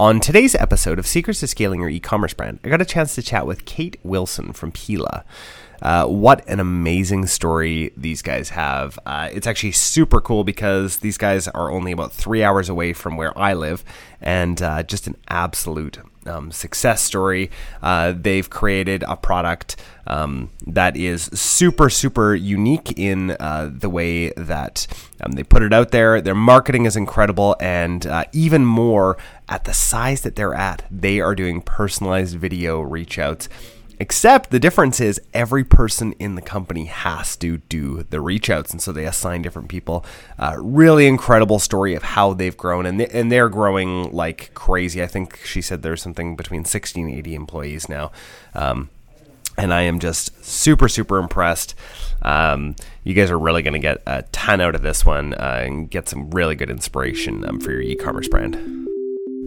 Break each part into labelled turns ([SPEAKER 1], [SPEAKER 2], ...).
[SPEAKER 1] On today's episode of Secrets to Scaling Your E-commerce Brand, I got a chance to chat with Kate Wilson from Pila. Uh, what an amazing story these guys have. Uh, it's actually super cool because these guys are only about three hours away from where I live, and uh, just an absolute um, success story. Uh, they've created a product um, that is super, super unique in uh, the way that um, they put it out there. Their marketing is incredible, and uh, even more at the size that they're at, they are doing personalized video reach outs Except the difference is every person in the company has to do the reach outs. And so they assign different people. Uh, really incredible story of how they've grown. And, they, and they're growing like crazy. I think she said there's something between 60 and 80 employees now. Um, and I am just super, super impressed. Um, you guys are really going to get a ton out of this one uh, and get some really good inspiration um, for your e commerce brand.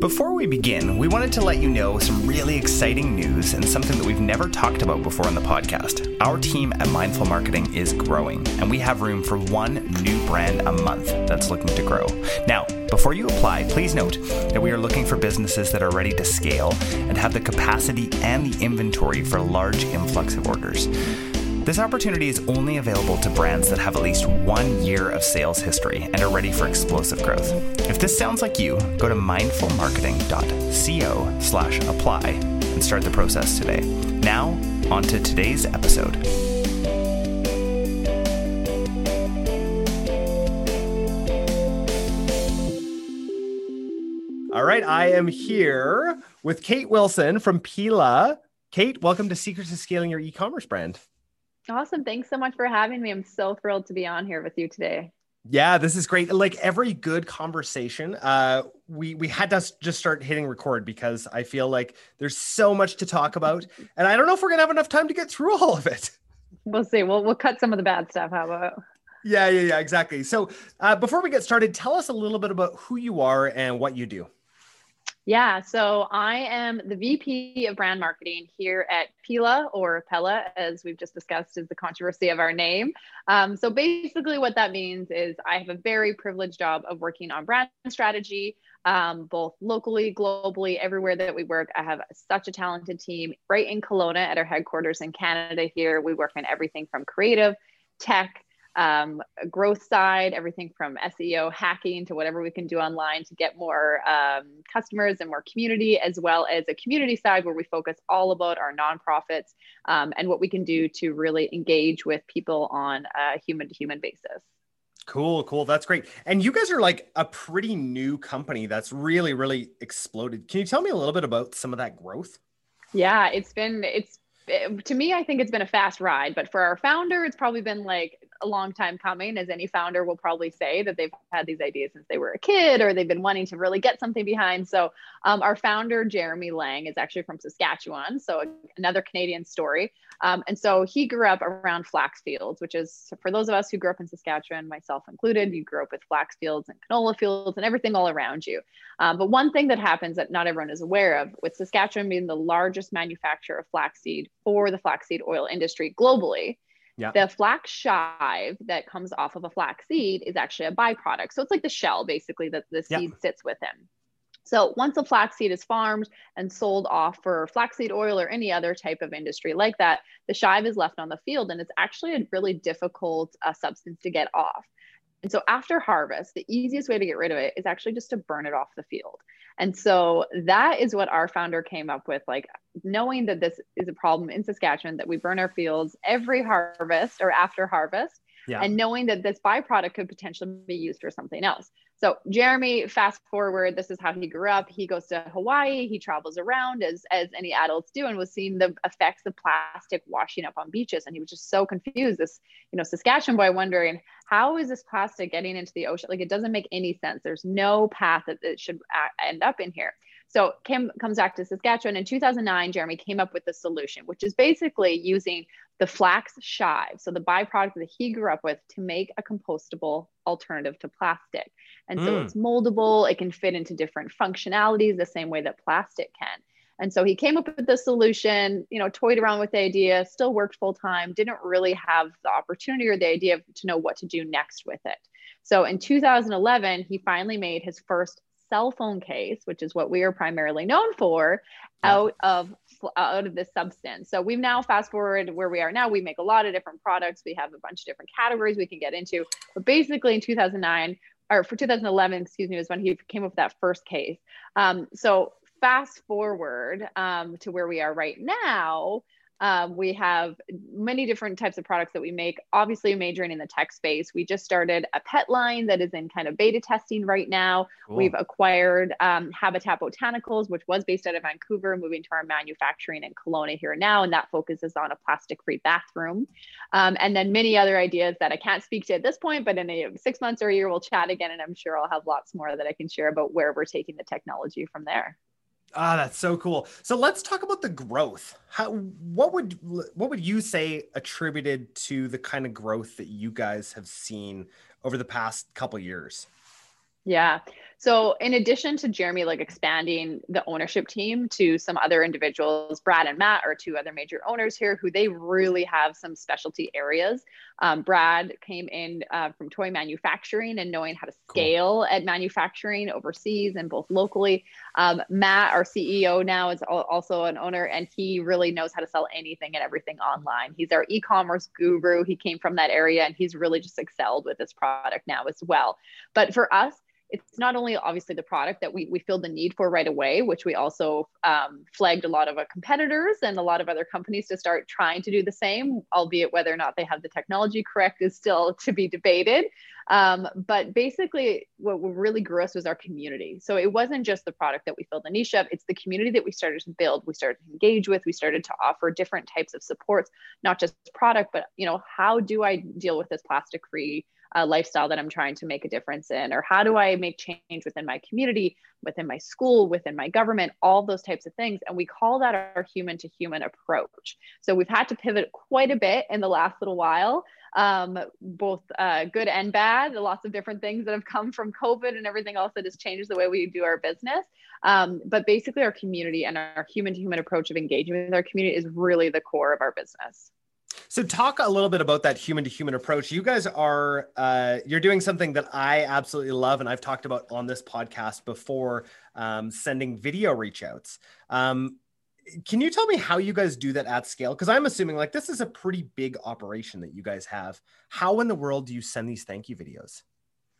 [SPEAKER 1] Before we begin, we wanted to let you know some really exciting news and something that we've never talked about before on the podcast. Our team at Mindful Marketing is growing, and we have room for one new brand a month that's looking to grow. Now, before you apply, please note that we are looking for businesses that are ready to scale and have the capacity and the inventory for large influx of orders. This opportunity is only available to brands that have at least one year of sales history and are ready for explosive growth. If this sounds like you, go to mindfulmarketing.co slash apply and start the process today. Now, on to today's episode. All right, I am here with Kate Wilson from Pila. Kate, welcome to Secrets of Scaling Your E-commerce Brand.
[SPEAKER 2] Awesome. Thanks so much for having me. I'm so thrilled to be on here with you today.
[SPEAKER 1] Yeah, this is great. Like every good conversation, uh, we we had to just start hitting record because I feel like there's so much to talk about, and I don't know if we're gonna have enough time to get through all of it.
[SPEAKER 2] We'll see. We'll we'll cut some of the bad stuff. How about?
[SPEAKER 1] Yeah, yeah, yeah, exactly. So, uh, before we get started, tell us a little bit about who you are and what you do.
[SPEAKER 2] Yeah, so I am the VP of brand marketing here at Pila or Pella, as we've just discussed, is the controversy of our name. Um, so basically, what that means is I have a very privileged job of working on brand strategy, um, both locally, globally, everywhere that we work. I have such a talented team right in Kelowna at our headquarters in Canada. Here, we work on everything from creative, tech um, growth side, everything from SEO hacking to whatever we can do online to get more um, customers and more community, as well as a community side where we focus all about our nonprofits um, and what we can do to really engage with people on a human to human basis.
[SPEAKER 1] Cool, cool. That's great. And you guys are like a pretty new company that's really, really exploded. Can you tell me a little bit about some of that growth?
[SPEAKER 2] Yeah, it's been, it's, to me, I think it's been a fast ride, but for our founder, it's probably been like a long time coming, as any founder will probably say that they've had these ideas since they were a kid or they've been wanting to really get something behind. So, um, our founder, Jeremy Lang, is actually from Saskatchewan. So, another Canadian story. Um, and so, he grew up around flax fields, which is for those of us who grew up in Saskatchewan, myself included, you grew up with flax fields and canola fields and everything all around you. Um, but one thing that happens that not everyone is aware of, with Saskatchewan being the largest manufacturer of flaxseed for the flaxseed oil industry globally, yeah. The flax shive that comes off of a flax seed is actually a byproduct. So it's like the shell basically that the seed yeah. sits within. So once a flaxseed is farmed and sold off for flaxseed oil or any other type of industry like that, the shive is left on the field and it's actually a really difficult uh, substance to get off. And so after harvest, the easiest way to get rid of it is actually just to burn it off the field. And so that is what our founder came up with like knowing that this is a problem in Saskatchewan that we burn our fields every harvest or after harvest yeah. and knowing that this byproduct could potentially be used for something else. So Jeremy, fast forward, this is how he grew up. He goes to Hawaii, he travels around as as any adults do, and was seeing the effects of plastic washing up on beaches. And he was just so confused. This, you know, Saskatchewan boy wondering, how is this plastic getting into the ocean? Like it doesn't make any sense. There's no path that it should uh, end up in here. So Kim comes back to Saskatchewan in 2009. Jeremy came up with the solution, which is basically using the flax shive, so the byproduct that he grew up with, to make a compostable alternative to plastic. And mm. so it's moldable, it can fit into different functionalities the same way that plastic can. And so he came up with the solution, you know, toyed around with the idea, still worked full time, didn't really have the opportunity or the idea to know what to do next with it. So in 2011, he finally made his first cell phone case, which is what we are primarily known for, out of out of this substance. So we've now fast forward where we are now. We make a lot of different products. We have a bunch of different categories we can get into. But basically, in 2009 or for 2011, excuse me, was when he came up with that first case. Um, so fast forward um, to where we are right now. Um, we have many different types of products that we make. Obviously, majoring in the tech space. We just started a pet line that is in kind of beta testing right now. Cool. We've acquired um, Habitat Botanicals, which was based out of Vancouver, moving to our manufacturing in Kelowna here now, and that focuses on a plastic-free bathroom. Um, and then many other ideas that I can't speak to at this point, but in a, six months or a year, we'll chat again, and I'm sure I'll have lots more that I can share about where we're taking the technology from there.
[SPEAKER 1] Ah, that's so cool. So let's talk about the growth. How what would what would you say attributed to the kind of growth that you guys have seen over the past couple years?
[SPEAKER 2] Yeah. So in addition to Jeremy like expanding the ownership team to some other individuals, Brad and Matt are two other major owners here who they really have some specialty areas. Um, Brad came in uh, from toy manufacturing and knowing how to scale cool. at manufacturing overseas and both locally. Um, Matt, our CEO now, is also an owner and he really knows how to sell anything and everything online. He's our e-commerce guru. He came from that area and he's really just excelled with this product now as well. But for us, it's not only obviously the product that we, we feel the need for right away, which we also um, flagged a lot of our competitors and a lot of other companies to start trying to do the same, albeit whether or not they have the technology correct is still to be debated. Um, but basically, what really grew us was our community. So it wasn't just the product that we filled the niche of, it's the community that we started to build, we started to engage with, we started to offer different types of supports, not just product, but you know, how do I deal with this plastic free? Uh, lifestyle that I'm trying to make a difference in? Or how do I make change within my community, within my school, within my government, all those types of things? And we call that our human to human approach. So we've had to pivot quite a bit in the last little while, um, both uh, good and bad, lots of different things that have come from COVID and everything else that has changed the way we do our business. Um, but basically, our community and our human to human approach of engaging with our community is really the core of our business.
[SPEAKER 1] So talk a little bit about that human to human approach. You guys are uh, you're doing something that I absolutely love, and I've talked about on this podcast before. Um, sending video reach outs. Um, can you tell me how you guys do that at scale? Because I'm assuming like this is a pretty big operation that you guys have. How in the world do you send these thank you videos?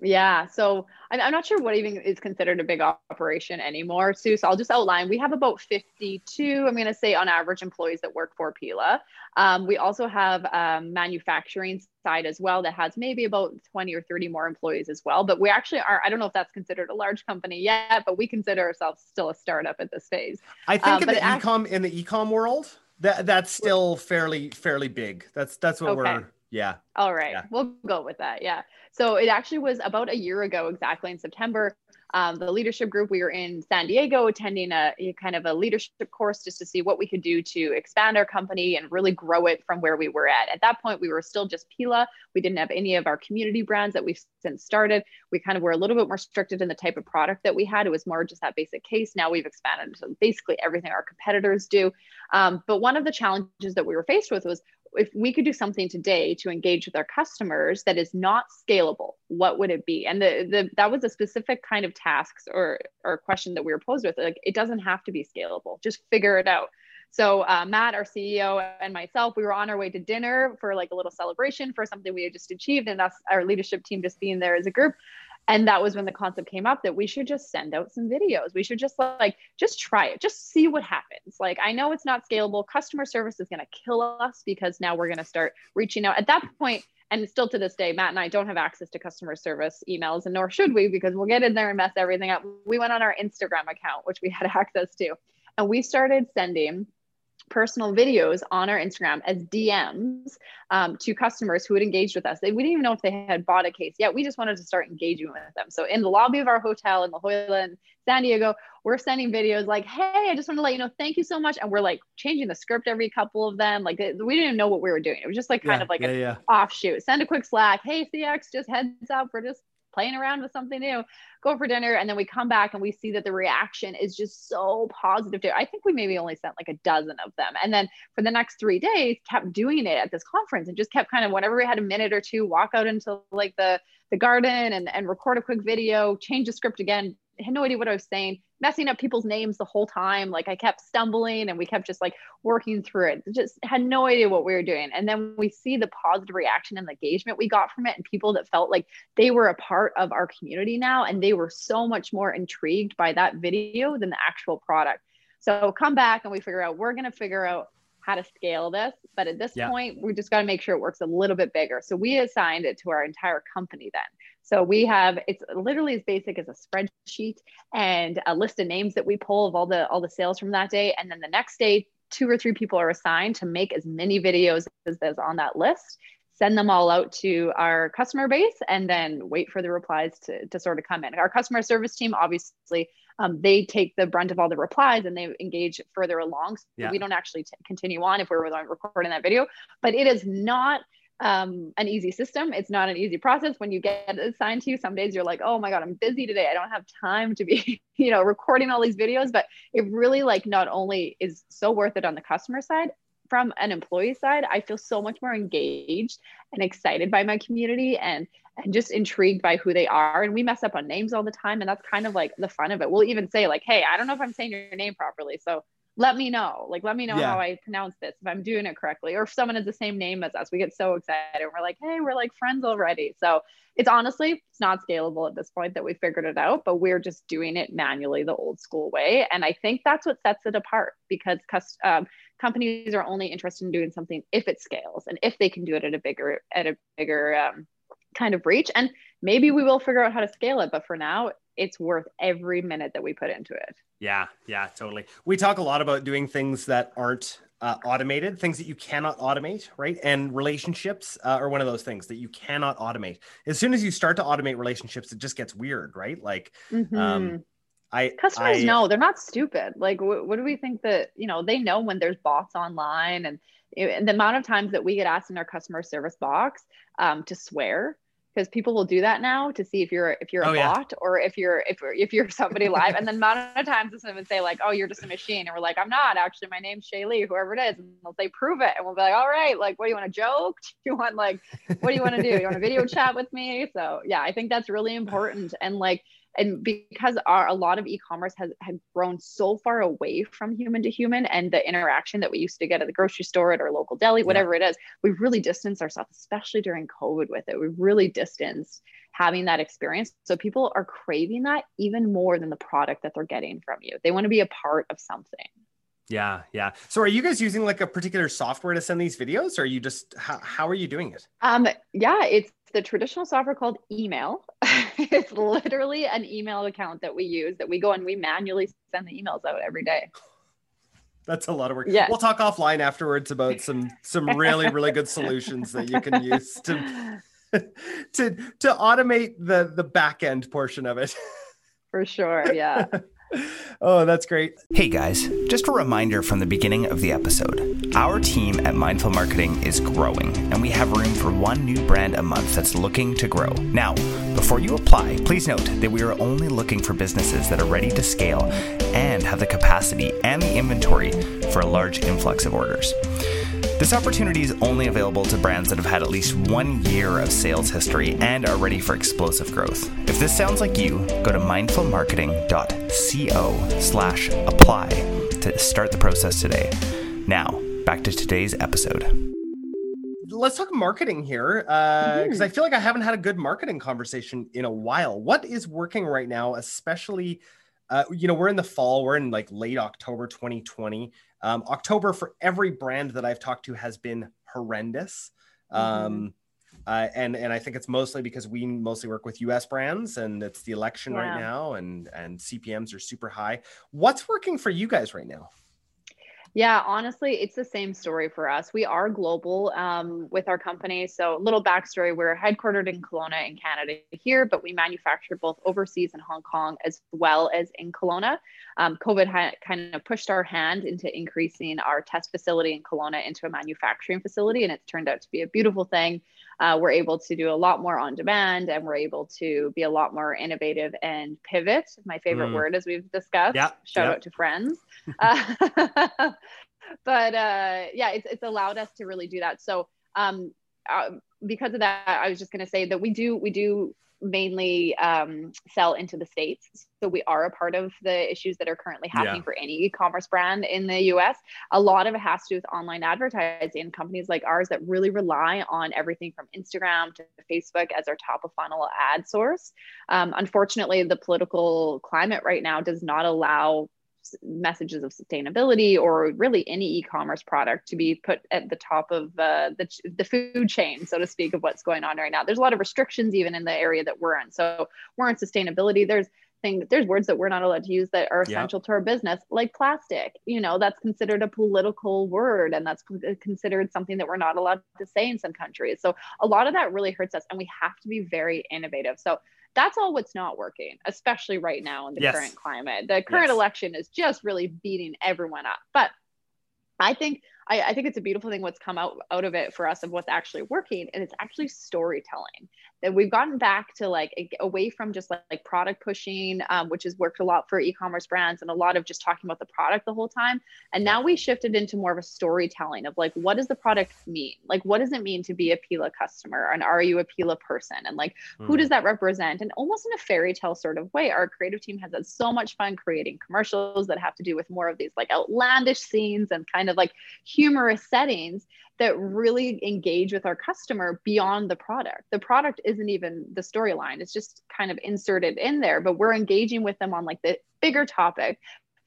[SPEAKER 2] Yeah. So I'm, I'm, not sure what even is considered a big operation anymore, Sue. So I'll just outline. We have about 52, I'm going to say on average, employees that work for Pila. Um, we also have a manufacturing side as well that has maybe about 20 or 30 more employees as well. But we actually are, I don't know if that's considered a large company yet, but we consider ourselves still a startup at this phase.
[SPEAKER 1] I think um, in the ecom in the ecom world, that that's still fairly fairly big. That's that's what okay. we're yeah.
[SPEAKER 2] All right. Yeah. We'll go with that. Yeah. So it actually was about a year ago, exactly in September. Um, the leadership group, we were in San Diego attending a, a, kind of a leadership course just to see what we could do to expand our company and really grow it from where we were at. At that point, we were still just Pila. We didn't have any of our community brands that we've since started. We kind of were a little bit more restricted in the type of product that we had. It was more just that basic case. Now we've expanded to basically everything our competitors do. Um, but one of the challenges that we were faced with was if we could do something today to engage with our customers that is not scalable what would it be? And the, the that was a specific kind of tasks or or question that we were posed with like it doesn't have to be scalable just figure it out. So uh, matt our ceo and myself we were on our way to dinner for like a little celebration for something we had just achieved and us our leadership team just being there as a group and that was when the concept came up that we should just send out some videos. We should just like just try it. Just see what happens. Like i know it's not scalable. Customer service is going to kill us because now we're going to start reaching out. At that point and still to this day matt and i don't have access to customer service emails and nor should we because we'll get in there and mess everything up. We went on our instagram account which we had access to and we started sending personal videos on our Instagram as DMs um, to customers who had engaged with us. They, we didn't even know if they had bought a case yet. We just wanted to start engaging with them. So in the lobby of our hotel in La Jolla in San Diego, we're sending videos like, "Hey, I just want to let you know, thank you so much." And we're like changing the script every couple of them. Like we didn't even know what we were doing. It was just like kind yeah, of like yeah, an yeah. offshoot. Send a quick Slack. Hey, CX, just heads up, we're just playing around with something new, go for dinner, and then we come back and we see that the reaction is just so positive. To I think we maybe only sent like a dozen of them, and then for the next three days, kept doing it at this conference and just kept kind of whenever we had a minute or two, walk out into like the the garden and and record a quick video, change the script again, had no idea what I was saying, messing up people's names the whole time. Like I kept stumbling and we kept just like working through it. Just had no idea what we were doing. And then we see the positive reaction and the engagement we got from it and people that felt like they were a part of our community now and they were so much more intrigued by that video than the actual product. So come back and we figure out we're going to figure out how to scale this. But at this yeah. point, we just got to make sure it works a little bit bigger. So we assigned it to our entire company then. So we have it's literally as basic as a spreadsheet and a list of names that we pull of all the all the sales from that day. And then the next day, two or three people are assigned to make as many videos as is on that list send them all out to our customer base and then wait for the replies to, to sort of come in. Our customer service team, obviously, um, they take the brunt of all the replies and they engage further along. So yeah. we don't actually t- continue on if we're recording that video, but it is not um, an easy system. It's not an easy process. When you get assigned to you, some days you're like, oh my God, I'm busy today. I don't have time to be, you know, recording all these videos. But it really like not only is so worth it on the customer side, from an employee side, I feel so much more engaged and excited by my community and and just intrigued by who they are. And we mess up on names all the time. And that's kind of like the fun of it. We'll even say, like, hey, I don't know if I'm saying your name properly. So let me know. Like, let me know yeah. how I pronounce this, if I'm doing it correctly, or if someone has the same name as us. We get so excited. We're like, hey, we're like friends already. So it's honestly, it's not scalable at this point that we figured it out, but we're just doing it manually the old school way. And I think that's what sets it apart because um, companies are only interested in doing something if it scales and if they can do it at a bigger, at a bigger um, kind of reach. And maybe we will figure out how to scale it. But for now, it's worth every minute that we put into it.
[SPEAKER 1] Yeah, yeah, totally. We talk a lot about doing things that aren't uh, automated, things that you cannot automate, right? And relationships uh, are one of those things that you cannot automate. As soon as you start to automate relationships, it just gets weird, right? Like, mm-hmm. um, I
[SPEAKER 2] customers I, know they're not stupid. Like, wh- what do we think that you know? They know when there's bots online, and, and the amount of times that we get asked in our customer service box um, to swear because people will do that now to see if you're if you're a oh, bot yeah. or if you're if you're if you're somebody live. And then amount of times this would say like, "Oh, you're just a machine," and we're like, "I'm not actually. My name's Shaylee, whoever it is." And they'll say, "Prove it," and we'll be like, "All right, like, what do you want to joke? Do you want like, what do you want to do? You want a video chat with me?" So yeah, I think that's really important. And like and because our, a lot of e-commerce has had grown so far away from human to human and the interaction that we used to get at the grocery store at our local deli whatever yeah. it is we've really distanced ourselves especially during covid with it we've really distanced having that experience so people are craving that even more than the product that they're getting from you they want to be a part of something
[SPEAKER 1] yeah, yeah. So are you guys using like a particular software to send these videos or are you just how, how are you doing it?
[SPEAKER 2] Um yeah, it's the traditional software called email. it's literally an email account that we use that we go and we manually send the emails out every day.
[SPEAKER 1] That's a lot of work. Yeah. We'll talk offline afterwards about some some really really good solutions that you can use to to to automate the the back end portion of it.
[SPEAKER 2] For sure. Yeah.
[SPEAKER 1] oh, that's great.
[SPEAKER 3] Hey guys, just a reminder from the beginning of the episode. Our team at Mindful Marketing is growing, and we have room for one new brand a month that's looking to grow. Now, before you apply, please note that we are only looking for businesses that are ready to scale and have the capacity and the inventory for a large influx of orders. This opportunity is only available to brands that have had at least one year of sales history and are ready for explosive growth. If this sounds like you, go to mindfulmarketing.co slash apply to start the process today. Now, back to today's episode.
[SPEAKER 1] Let's talk marketing here because uh, mm-hmm. I feel like I haven't had a good marketing conversation in a while. What is working right now, especially? Uh, you know, we're in the fall, we're in like late October 2020. Um, October for every brand that I've talked to has been horrendous. Mm-hmm. Um, uh, and and I think it's mostly because we mostly work with U.S. brands, and it's the election yeah. right now, and and CPMS are super high. What's working for you guys right now?
[SPEAKER 2] Yeah, honestly, it's the same story for us. We are global um, with our company. So, little backstory we're headquartered in Kelowna in Canada here, but we manufacture both overseas in Hong Kong as well as in Kelowna. Um, COVID ha- kind of pushed our hand into increasing our test facility in Kelowna into a manufacturing facility, and it's turned out to be a beautiful thing. Uh, we're able to do a lot more on demand and we're able to be a lot more innovative and pivot. My favorite mm. word, as we've discussed.
[SPEAKER 1] Yeah,
[SPEAKER 2] Shout out to friends. uh, but uh, yeah, it's, it's allowed us to really do that. So um, uh, because of that, I was just going to say that we do we do mainly um, sell into the states, so we are a part of the issues that are currently happening yeah. for any e-commerce brand in the U.S. A lot of it has to do with online advertising. Companies like ours that really rely on everything from Instagram to Facebook as our top of funnel ad source. Um, unfortunately, the political climate right now does not allow messages of sustainability or really any e-commerce product to be put at the top of uh, the, the food chain so to speak of what's going on right now. There's a lot of restrictions even in the area that we're in. So we're in sustainability. There's things there's words that we're not allowed to use that are essential to our business like plastic. You know that's considered a political word and that's considered something that we're not allowed to say in some countries. So a lot of that really hurts us and we have to be very innovative. So that's all what's not working, especially right now in the yes. current climate. The current yes. election is just really beating everyone up. But I think I, I, think it's a beautiful thing what's come out out of it for us of what's actually working, and it's actually storytelling. That we've gotten back to like away from just like, like product pushing um, which has worked a lot for e-commerce brands and a lot of just talking about the product the whole time. And now we shifted into more of a storytelling of like what does the product mean? Like what does it mean to be a pila customer? And are you a pila person? And like mm. who does hmm. that represent? And almost in a fairy tale sort of way our creative team has had so much fun creating commercials that have to do with more of these like outlandish scenes and kind of like humorous settings that really engage with our customer beyond the product. The product isn't even the storyline, it's just kind of inserted in there, but we're engaging with them on like the bigger topic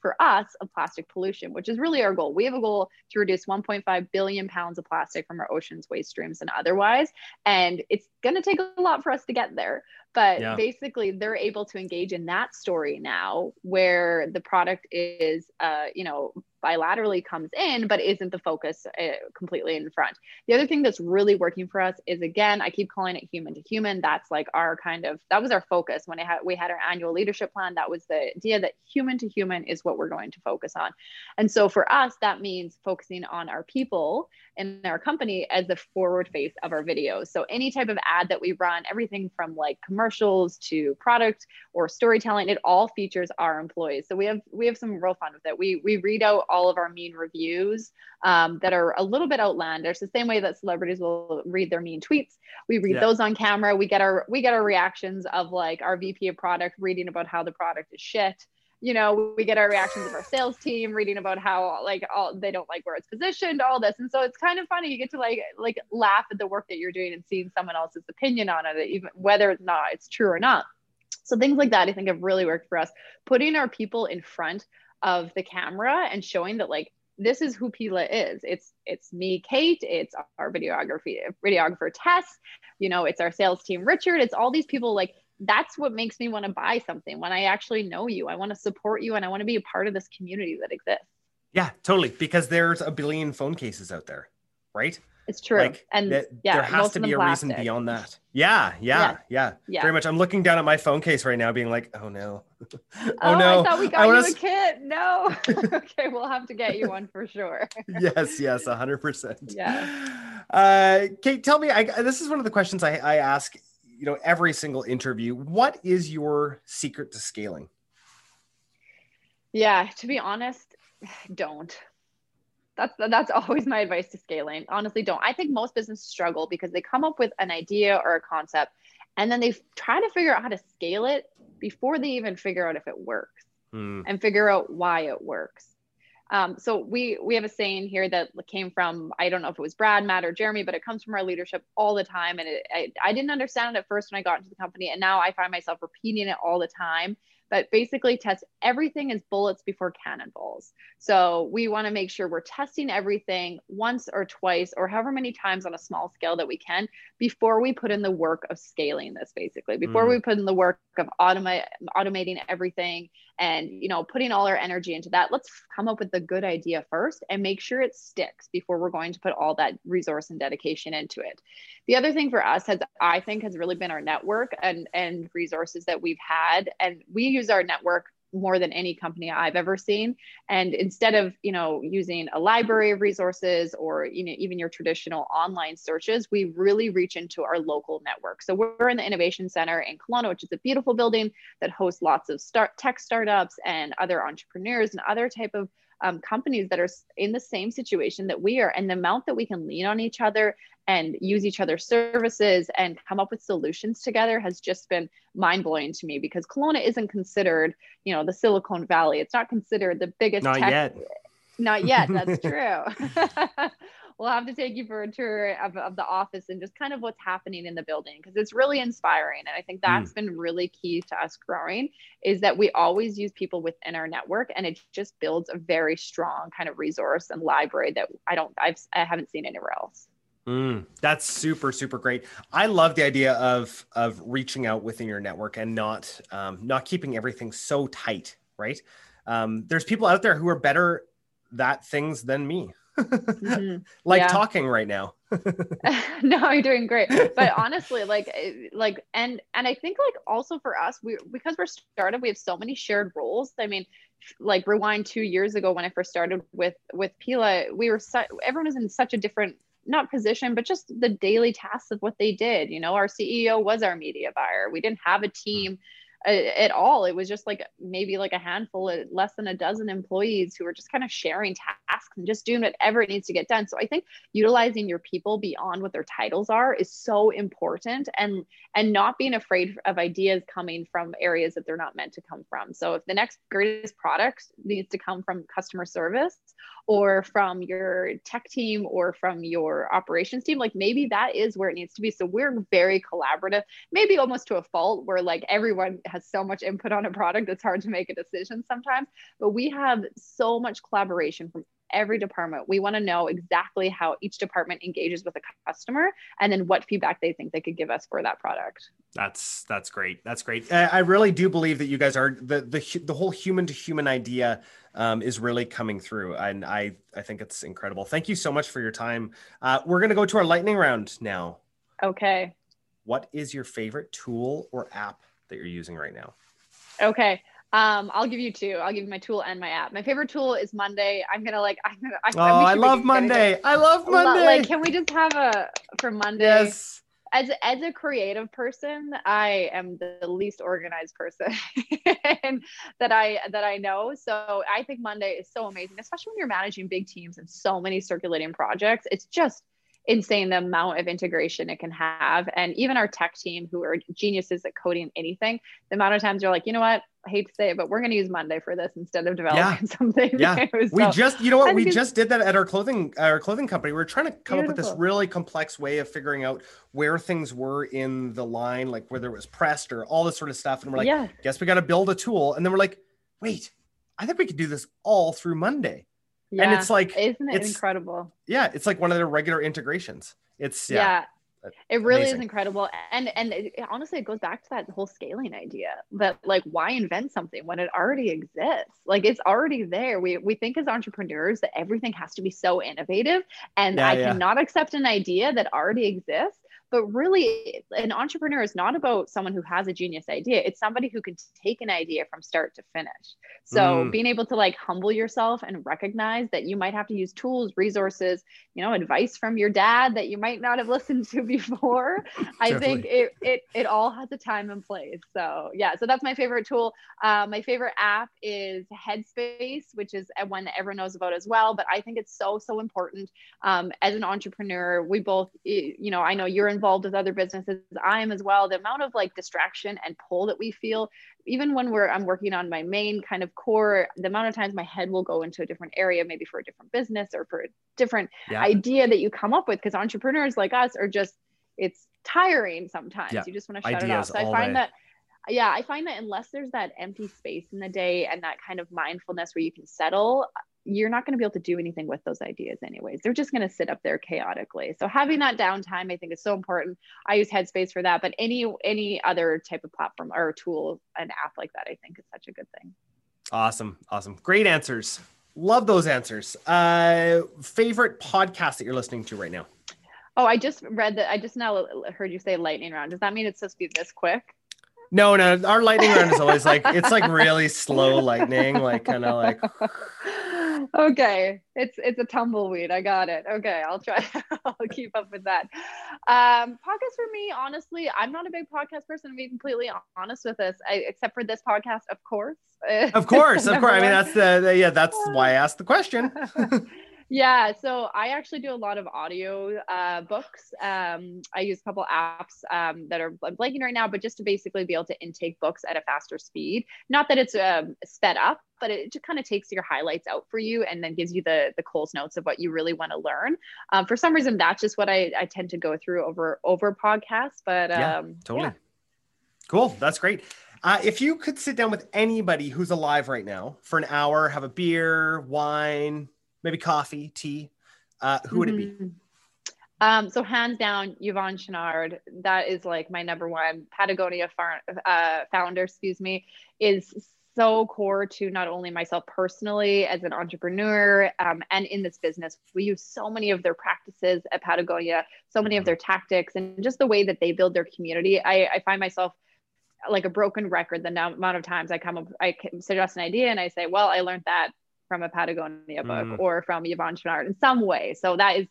[SPEAKER 2] for us of plastic pollution, which is really our goal. We have a goal to reduce 1.5 billion pounds of plastic from our oceans, waste streams, and otherwise. And it's going to take a lot for us to get there. But yeah. basically, they're able to engage in that story now where the product is, uh, you know, bilaterally comes in, but isn't the focus uh, completely in front. The other thing that's really working for us is again, I keep calling it human to human. That's like our kind of that was our focus when had, we had our annual leadership plan. That was the idea that human to human is what we're going to focus on. And so for us, that means focusing on our people in our company as the forward face of our videos. So any type of ad that we run, everything from like commercials to product or storytelling, it all features our employees. So we have we have some real fun with it. We we read out all of our mean reviews um, that are a little bit outlandish. The same way that celebrities will read their mean tweets, we read yeah. those on camera. We get our we get our reactions of like our VP of product reading about how the product is shit you know we get our reactions of our sales team reading about how like all they don't like where it's positioned all this and so it's kind of funny you get to like like laugh at the work that you're doing and seeing someone else's opinion on it even whether or not it's true or not so things like that i think have really worked for us putting our people in front of the camera and showing that like this is who Pila is. It's it's me, Kate. It's our videography videographer Tess. You know, it's our sales team, Richard. It's all these people like that's what makes me want to buy something when I actually know you. I want to support you and I want to be a part of this community that exists.
[SPEAKER 1] Yeah, totally. Because there's a billion phone cases out there, right?
[SPEAKER 2] It's true. Like, and th-
[SPEAKER 1] yeah, there has to be a plastic. reason beyond that. Yeah, yeah, yeah, yeah, yeah, Very much. I'm looking down at my phone case right now, being like, oh no.
[SPEAKER 2] oh, oh, no. I thought we got you a kit. No. okay, we'll have to get you one for sure.
[SPEAKER 1] yes, yes, 100%. Yeah. Uh, Kate, tell me, I, this is one of the questions I, I ask you know every single interview what is your secret to scaling?
[SPEAKER 2] Yeah to be honest don't. That's that's always my advice to scaling. Honestly don't. I think most businesses struggle because they come up with an idea or a concept and then they try to figure out how to scale it before they even figure out if it works mm. and figure out why it works um, so we we have a saying here that came from I don't know if it was Brad, Matt, or Jeremy, but it comes from our leadership all the time. And it, I, I didn't understand it at first when I got into the company, and now I find myself repeating it all the time but basically test everything as bullets before cannonballs. So we want to make sure we're testing everything once or twice or however many times on a small scale that we can before we put in the work of scaling this basically. Before mm. we put in the work of automate automating everything and you know putting all our energy into that, let's come up with the good idea first and make sure it sticks before we're going to put all that resource and dedication into it. The other thing for us has I think has really been our network and and resources that we've had and we use our network more than any company I've ever seen. And instead of, you know, using a library of resources or, you know, even your traditional online searches, we really reach into our local network. So we're in the Innovation Center in Kelowna, which is a beautiful building that hosts lots of start tech startups and other entrepreneurs and other type of um, companies that are in the same situation that we are and the amount that we can lean on each other and use each other's services and come up with solutions together has just been mind blowing to me because Kelowna isn't considered, you know, the Silicon Valley. It's not considered the biggest
[SPEAKER 1] not
[SPEAKER 2] tech.
[SPEAKER 1] Yet.
[SPEAKER 2] Not yet. That's true. we'll have to take you for a tour of, of the office and just kind of what's happening in the building because it's really inspiring and i think that's mm. been really key to us growing is that we always use people within our network and it just builds a very strong kind of resource and library that i don't i've i haven't seen anywhere else
[SPEAKER 1] Mm, that's super super great. I love the idea of of reaching out within your network and not um, not keeping everything so tight. Right? Um, there's people out there who are better that things than me. Mm-hmm. like yeah. talking right now.
[SPEAKER 2] no, you're doing great. But honestly, like eh, like and and I think like also for us, we because we're started, we have so many shared roles. I mean, like rewind two years ago when I first started with with Pila, we were su- everyone was in such a different not position, but just the daily tasks of what they did. You know, our CEO was our media buyer. We didn't have a team at all. It was just like maybe like a handful, less than a dozen employees who were just kind of sharing tasks and just doing whatever it needs to get done. So I think utilizing your people beyond what their titles are is so important, and and not being afraid of ideas coming from areas that they're not meant to come from. So if the next greatest product needs to come from customer service or from your tech team or from your operations team like maybe that is where it needs to be so we're very collaborative maybe almost to a fault where like everyone has so much input on a product it's hard to make a decision sometimes but we have so much collaboration from every department. We want to know exactly how each department engages with a customer and then what feedback they think they could give us for that product.
[SPEAKER 1] That's that's great. That's great. I really do believe that you guys are the the the whole human to human idea um, is really coming through, and I I think it's incredible. Thank you so much for your time. Uh, we're gonna go to our lightning round now.
[SPEAKER 2] Okay.
[SPEAKER 1] What is your favorite tool or app that you're using right now?
[SPEAKER 2] Okay. Um, I'll give you two. I'll give you my tool and my app. My favorite tool is Monday. I'm gonna like. I'm gonna. I,
[SPEAKER 1] oh, I love Monday. I love Monday.
[SPEAKER 2] Like, can we just have a for Monday? Yes. As as a creative person, I am the least organized person that I that I know. So I think Monday is so amazing, especially when you're managing big teams and so many circulating projects. It's just insane the amount of integration it can have. And even our tech team, who are geniuses at coding anything, the amount of times you're like, you know what? I hate to say it, but we're going to use Monday for this instead of developing yeah. something.
[SPEAKER 1] Yeah, so, we just, you know what, we just did that at our clothing, our clothing company. We are trying to come beautiful. up with this really complex way of figuring out where things were in the line, like whether it was pressed or all this sort of stuff. And we're like, yeah. guess we got to build a tool. And then we're like, wait, I think we could do this all through Monday. Yeah. And it's like,
[SPEAKER 2] isn't it incredible?
[SPEAKER 1] Yeah. It's like one of their regular integrations. It's, yeah.
[SPEAKER 2] yeah. Uh, it really Amazing. is incredible. And and it, honestly, it goes back to that whole scaling idea that like why invent something when it already exists? Like it's already there. We we think as entrepreneurs that everything has to be so innovative and yeah, I yeah. cannot accept an idea that already exists but really an entrepreneur is not about someone who has a genius idea. It's somebody who can take an idea from start to finish. So mm. being able to like humble yourself and recognize that you might have to use tools resources you know advice from your dad that you might not have listened to before i think it, it it all has a time and place. So yeah so that's my favorite tool. Uh, my favorite app is headspace which is one that everyone knows about as well but i think it's so so important. Um, as an entrepreneur we both you know i know you're involved involved with other businesses i am as well the amount of like distraction and pull that we feel even when we're i'm working on my main kind of core the amount of times my head will go into a different area maybe for a different business or for a different yeah. idea that you come up with because entrepreneurs like us are just it's tiring sometimes yeah. you just want to shut Ideas it off so i find day. that yeah i find that unless there's that empty space in the day and that kind of mindfulness where you can settle you're not going to be able to do anything with those ideas anyways. They're just going to sit up there chaotically. So having that downtime i think is so important. I use headspace for that but any any other type of platform or tool an app like that i think is such a good thing.
[SPEAKER 1] Awesome awesome. Great answers. Love those answers. Uh favorite podcast that you're listening to right now?
[SPEAKER 2] Oh i just read that i just now heard you say lightning round. Does that mean it's supposed to be this quick?
[SPEAKER 1] No, no, our lightning round is always like it's like really slow lightning, like kind of like
[SPEAKER 2] okay, it's it's a tumbleweed. I got it. Okay, I'll try. I'll keep up with that. Um, podcast for me, honestly, I'm not a big podcast person. To be completely honest with this, I, except for this podcast, of course.
[SPEAKER 1] Of course, of course. I mean, that's the, the yeah. That's why I asked the question.
[SPEAKER 2] Yeah, so I actually do a lot of audio uh, books. Um, I use a couple apps um, that are I'm blanking right now, but just to basically be able to intake books at a faster speed. Not that it's um, sped up, but it just kind of takes your highlights out for you and then gives you the the Coles notes of what you really want to learn. Um, for some reason, that's just what I, I tend to go through over over podcasts. But
[SPEAKER 1] yeah,
[SPEAKER 2] um,
[SPEAKER 1] totally.
[SPEAKER 2] yeah.
[SPEAKER 1] Cool. That's great. Uh, if you could sit down with anybody who's alive right now for an hour, have a beer, wine, maybe coffee, tea, uh, who would it be?
[SPEAKER 2] Mhm. Um, so hands down, Yvon Chouinard, that is like my number one Patagonia far, uh, founder, excuse me, is so core to not only myself personally as an entrepreneur um, and in this business. We use so many of their practices at Patagonia, so many of their tactics, and just the way that they build their community. I, I find myself like a broken record the amount of times I come up, I suggest an idea and I say, well, I learned that from a Patagonia book
[SPEAKER 1] Mm.
[SPEAKER 2] or from Yvon Chouinard in some way. So that is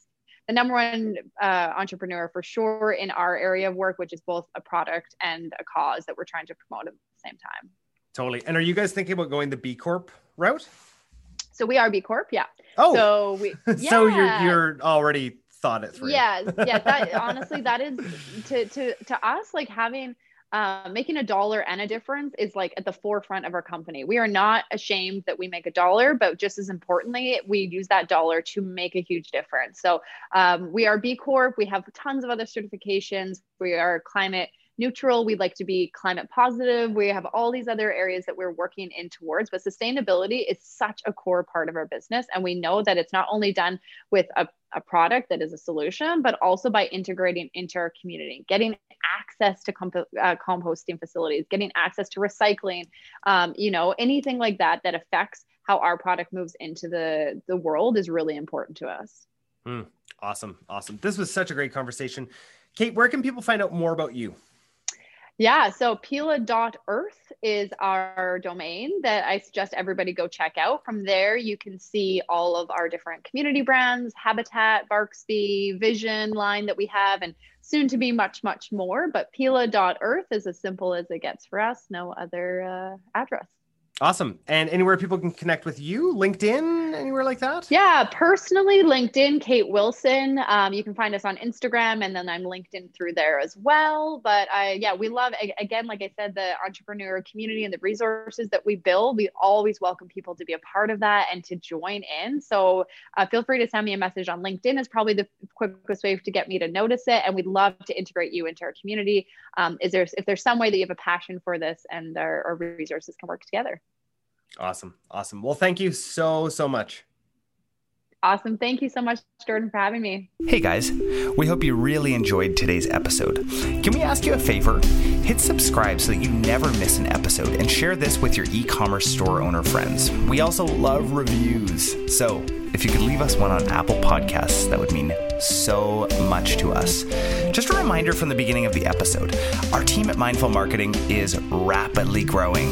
[SPEAKER 2] the number one uh, entrepreneur for sure in our area of work, which is both a product and a cause that we're trying to promote at the same time.
[SPEAKER 1] Totally. And are you guys thinking about going the B Corp route?
[SPEAKER 2] So we are B Corp, yeah.
[SPEAKER 1] Oh,
[SPEAKER 2] So we,
[SPEAKER 1] so you're you're already thought it through.
[SPEAKER 2] Yeah, yeah. That honestly, that is to to to us like having uh, making a dollar and a difference is like at the forefront of our company. We are not ashamed that we make a dollar, but just as importantly, we use that dollar to make a huge difference. So um, we are B Corp. We have tons of other certifications. We are climate neutral. We'd like to be climate positive. We have all these other areas that we're working in towards, but sustainability is such a core part of our business. And we know that it's not only done with a, a product that is a solution, but also by integrating into our community, getting access to comp- uh, composting facilities, getting access to recycling, um, you know, anything like that that affects how our product moves into the, the world is really important to us.
[SPEAKER 1] Awesome. Awesome. This was such a great conversation. Kate, where can people find out more about you?
[SPEAKER 2] Yeah, so Pila.earth is our domain that I suggest everybody go check out. From there, you can see all of our different community brands, Habitat, Barksby, Vision line that we have, and soon to be much, much more. But Pila.earth is as simple as it gets for us, no other uh, address.
[SPEAKER 1] Awesome. And anywhere people can connect with you, LinkedIn, anywhere like that?
[SPEAKER 2] Yeah, personally, LinkedIn, Kate Wilson. Um, you can find us on Instagram, and then I'm LinkedIn through there as well. But I, yeah, we love again, like I said, the entrepreneur community and the resources that we build. We always welcome people to be a part of that and to join in. So uh, feel free to send me a message on LinkedIn. is probably the quickest way to get me to notice it, and we'd love to integrate you into our community. Um, is there if there's some way that you have a passion for this and our, our resources can work together?
[SPEAKER 1] Awesome. Awesome. Well, thank you so, so much.
[SPEAKER 2] Awesome. Thank you so much, Jordan, for having me.
[SPEAKER 3] Hey guys, we hope you really enjoyed today's episode. Can we ask you a favor? Hit subscribe so that you never miss an episode and share this with your e commerce store owner friends. We also love reviews. So if you could leave us one on Apple Podcasts, that would mean so much to us. Just a reminder from the beginning of the episode our team at Mindful Marketing is rapidly growing,